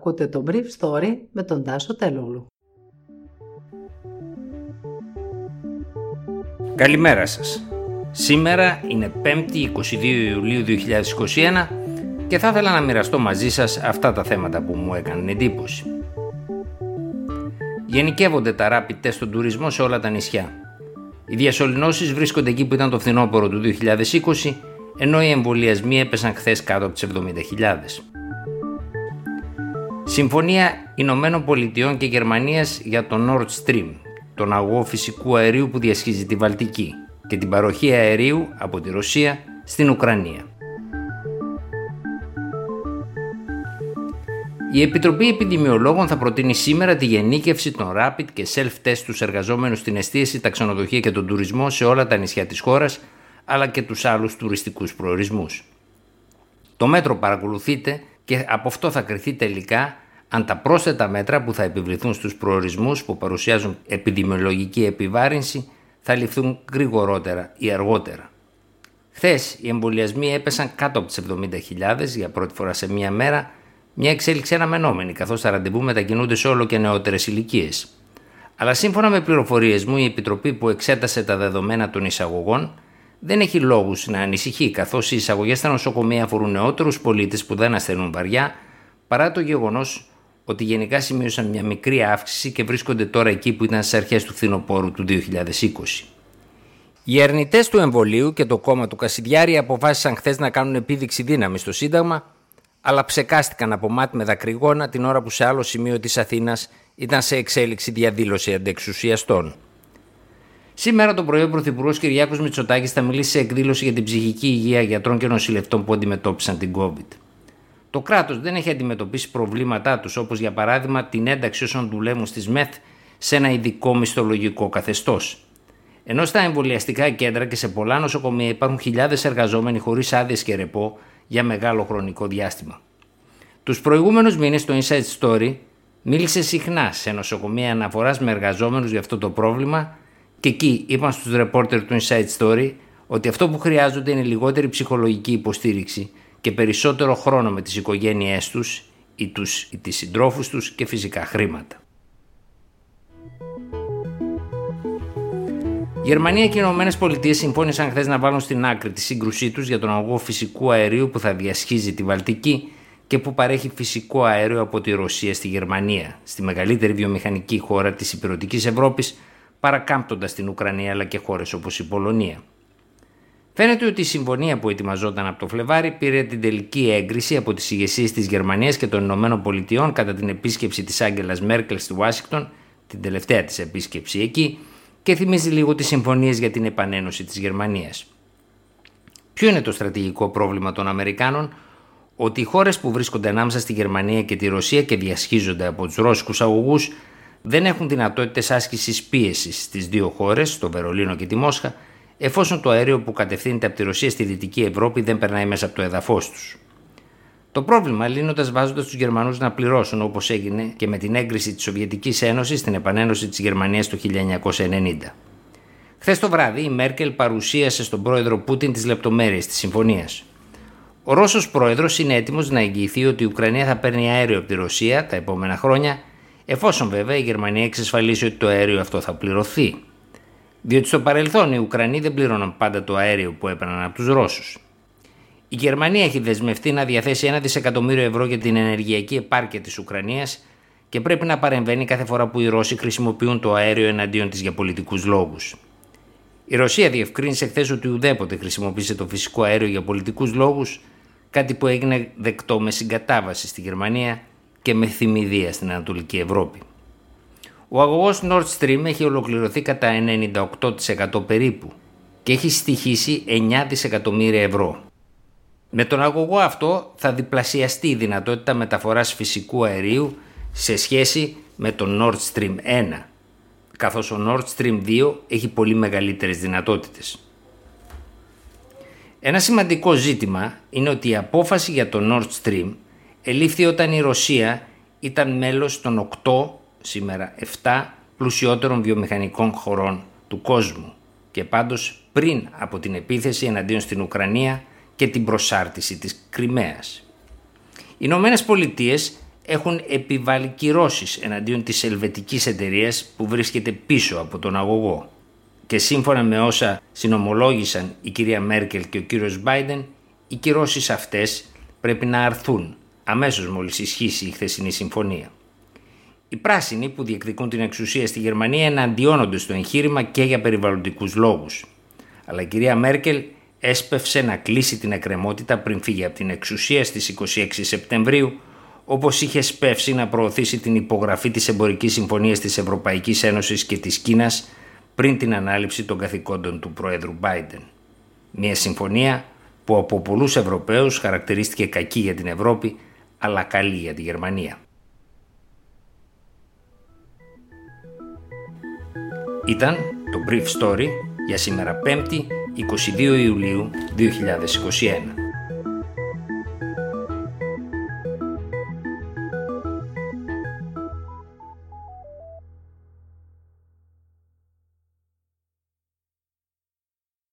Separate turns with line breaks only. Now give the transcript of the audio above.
Ακούτε το Brief Story με τον Τάσο Τελούλου.
Καλημέρα σας. Σήμερα είναι 5η 22 Ιουλίου 2021 και θα ήθελα να μοιραστώ μαζί σας αυτά τα θέματα που μου έκαναν εντύπωση. Γενικεύονται τα rapid test στον τουρισμό σε όλα τα νησιά. Οι διασωληνώσεις βρίσκονται εκεί που ήταν το φθινόπωρο του 2020 ενώ οι εμβολιασμοί έπεσαν χθες κάτω από τις 70.000. Συμφωνία Ηνωμένων Πολιτειών και Γερμανίας για το Nord Stream, τον αγώ φυσικού αερίου που διασχίζει τη Βαλτική και την παροχή αερίου από τη Ρωσία στην Ουκρανία. Η Επιτροπή Επιδημιολόγων θα προτείνει σήμερα τη γενίκευση των rapid και self-test στους εργαζόμενους στην εστίαση, τα ξενοδοχεία και τον τουρισμό σε όλα τα νησιά της χώρας αλλά και τους άλλους τουριστικούς προορισμούς. Το μέτρο παρακολουθείται και από αυτό θα κριθεί τελικά αν τα πρόσθετα μέτρα που θα επιβληθούν στους προορισμούς που παρουσιάζουν επιδημιολογική επιβάρυνση θα ληφθούν γρηγορότερα ή αργότερα. Χθες οι εμβολιασμοί έπεσαν κάτω από τις 70.000 για πρώτη φορά σε μία μέρα, μια εξέλιξη αναμενόμενη καθώς τα ραντεβού μετακινούνται σε όλο και νεότερες ηλικίες. Αλλά σύμφωνα με πληροφορίες μου, η Επιτροπή που εξέτασε τα δεδομένα των εισαγωγών δεν έχει λόγους να ανησυχεί, καθώς οι εισαγωγές στα νοσοκομεία αφορούν νεότερους πολίτες που δεν ασθενούν βαριά, παρά το γεγονός ότι γενικά σημείωσαν μια μικρή αύξηση και βρίσκονται τώρα εκεί που ήταν στι αρχές του φθινοπόρου του 2020. Οι αρνητές του εμβολίου και το κόμμα του Κασιδιάρη αποφάσισαν χθες να κάνουν επίδειξη δύναμη στο Σύνταγμα, αλλά ψεκάστηκαν από μάτι με δακρυγόνα την ώρα που σε άλλο σημείο της Αθήνας ήταν σε εξέλιξη διαδήλωση αντεξουσιαστών. Σήμερα το πρωί ο Πρωθυπουργός Κυριάκος Μητσοτάκης θα μιλήσει σε εκδήλωση για την ψυχική υγεία γιατρών και νοσηλευτών που αντιμετώπισαν την COVID. Το κράτος δεν έχει αντιμετωπίσει προβλήματά τους, όπως για παράδειγμα την ένταξη όσων δουλεύουν στις ΜΕΘ σε ένα ειδικό μισθολογικό καθεστώς. Ενώ στα εμβολιαστικά κέντρα και σε πολλά νοσοκομεία υπάρχουν χιλιάδες εργαζόμενοι χωρίς άδειες και ρεπό για μεγάλο χρονικό διάστημα. Τους προηγούμενους μήνες το Inside Story μίλησε συχνά σε νοσοκομεία αναφοράς με εργαζόμενους για αυτό το πρόβλημα και εκεί είπαν στους ρεπόρτερ του Inside Story ότι αυτό που χρειάζονται είναι λιγότερη ψυχολογική υποστήριξη και περισσότερο χρόνο με τις οικογένειές τους ή, τους, ή τις συντρόφους τους και φυσικά χρήματα. Γερμανία και οι Ηνωμένες Πολιτείες συμφώνησαν χθες να βάλουν στην άκρη τη σύγκρουσή τους για τον αγωγό φυσικού αερίου που θα διασχίζει τη Βαλτική και που παρέχει φυσικό αέριο από τη Ρωσία στη Γερμανία, στη μεγαλύτερη βιομηχανική χώρα της υπηρετικής Ευρώπης, παρακάμπτοντας την Ουκρανία αλλά και χώρες όπως η Πολωνία. Φαίνεται ότι η συμφωνία που ετοιμαζόταν από το Φλεβάρι πήρε την τελική έγκριση από τις ηγεσίες της Γερμανίας και των Ηνωμένων Πολιτειών κατά την επίσκεψη της Άγγελας Μέρκελ στη Ουάσιγκτον, την τελευταία της επίσκεψη εκεί, και θυμίζει λίγο τις συμφωνίες για την επανένωση της Γερμανίας. Ποιο είναι το στρατηγικό πρόβλημα των Αμερικάνων, ότι οι χώρες που βρίσκονται ανάμεσα στη Γερμανία και τη Ρωσία και διασχίζονται από τους Ρώσικους αγωγούς δεν έχουν δυνατότητες άσκησης πίεσης στις δύο χώρες, το Βερολίνο και τη Μόσχα, εφόσον το αέριο που κατευθύνεται από τη Ρωσία στη Δυτική Ευρώπη δεν περνάει μέσα από το έδαφος τους. Το πρόβλημα λύνοντας βάζοντας τους Γερμανούς να πληρώσουν όπως έγινε και με την έγκριση της Σοβιετικής Ένωσης στην επανένωση της Γερμανίας το 1990. Χθες το βράδυ η Μέρκελ παρουσίασε στον πρόεδρο Πούτιν τις λεπτομέρειες της συμφωνίας. Ο Ρώσος πρόεδρος είναι έτοιμος να εγγυηθεί ότι η Ουκρανία θα παίρνει αέριο από τη Ρωσία τα επόμενα χρόνια εφόσον βέβαια η Γερμανία εξασφαλίσει ότι το αέριο αυτό θα πληρωθεί. Διότι στο παρελθόν οι Ουκρανοί δεν πλήρωναν πάντα το αέριο που έπαιρναν από τους Ρώσους. Η Γερμανία έχει δεσμευτεί να διαθέσει ένα δισεκατομμύριο ευρώ για την ενεργειακή επάρκεια της Ουκρανίας και πρέπει να παρεμβαίνει κάθε φορά που οι Ρώσοι χρησιμοποιούν το αέριο εναντίον της για πολιτικούς λόγους. Η Ρωσία διευκρίνησε χθες ότι ουδέποτε χρησιμοποίησε το φυσικό αέριο για πολιτικούς λόγους, κάτι που έγινε δεκτό με συγκατάβαση στη Γερμανία και με θυμηδία στην Ανατολική Ευρώπη. Ο αγωγός Nord Stream έχει ολοκληρωθεί κατά 98% περίπου και έχει στοιχήσει 9 δισεκατομμύρια ευρώ. Με τον αγωγό αυτό θα διπλασιαστεί η δυνατότητα μεταφοράς φυσικού αερίου σε σχέση με τον Nord Stream 1, καθώς ο Nord Stream 2 έχει πολύ μεγαλύτερες δυνατότητες. Ένα σημαντικό ζήτημα είναι ότι η απόφαση για το Nord Stream ελήφθη όταν η Ρωσία ήταν μέλος των 8, σήμερα 7, πλουσιότερων βιομηχανικών χωρών του κόσμου και πάντως πριν από την επίθεση εναντίον στην Ουκρανία και την προσάρτηση της Κρυμαίας. Οι Ηνωμένες Πολιτείες έχουν επιβάλει κυρώσεις εναντίον της ελβετικής εταιρείας που βρίσκεται πίσω από τον αγωγό. Και σύμφωνα με όσα συνομολόγησαν η κυρία Μέρκελ και ο κύριος Μπάιντεν, οι κυρώσεις αυτές πρέπει να αρθούν αμέσως μόλις ισχύσει η χθεσινή συμφωνία. Οι πράσινοι που διεκδικούν την εξουσία στη Γερμανία εναντιώνονται στο εγχείρημα και για περιβαλλοντικούς λόγους. Αλλά η κυρία Μέρκελ έσπευσε να κλείσει την εκκρεμότητα πριν φύγει από την εξουσία στις 26 Σεπτεμβρίου όπως είχε σπεύσει να προωθήσει την υπογραφή της εμπορικής συμφωνίας της Ευρωπαϊκής Ένωσης και της Κίνας πριν την ανάληψη των καθηκόντων του Προέδρου Biden. Μια συμφωνία που από πολλούς Ευρωπαίους χαρακτηρίστηκε κακή για την Ευρώπη αλλά καλή για τη Γερμανία. Ήταν το Brief Story για σήμερα 5η 22 Ιουλίου 2021.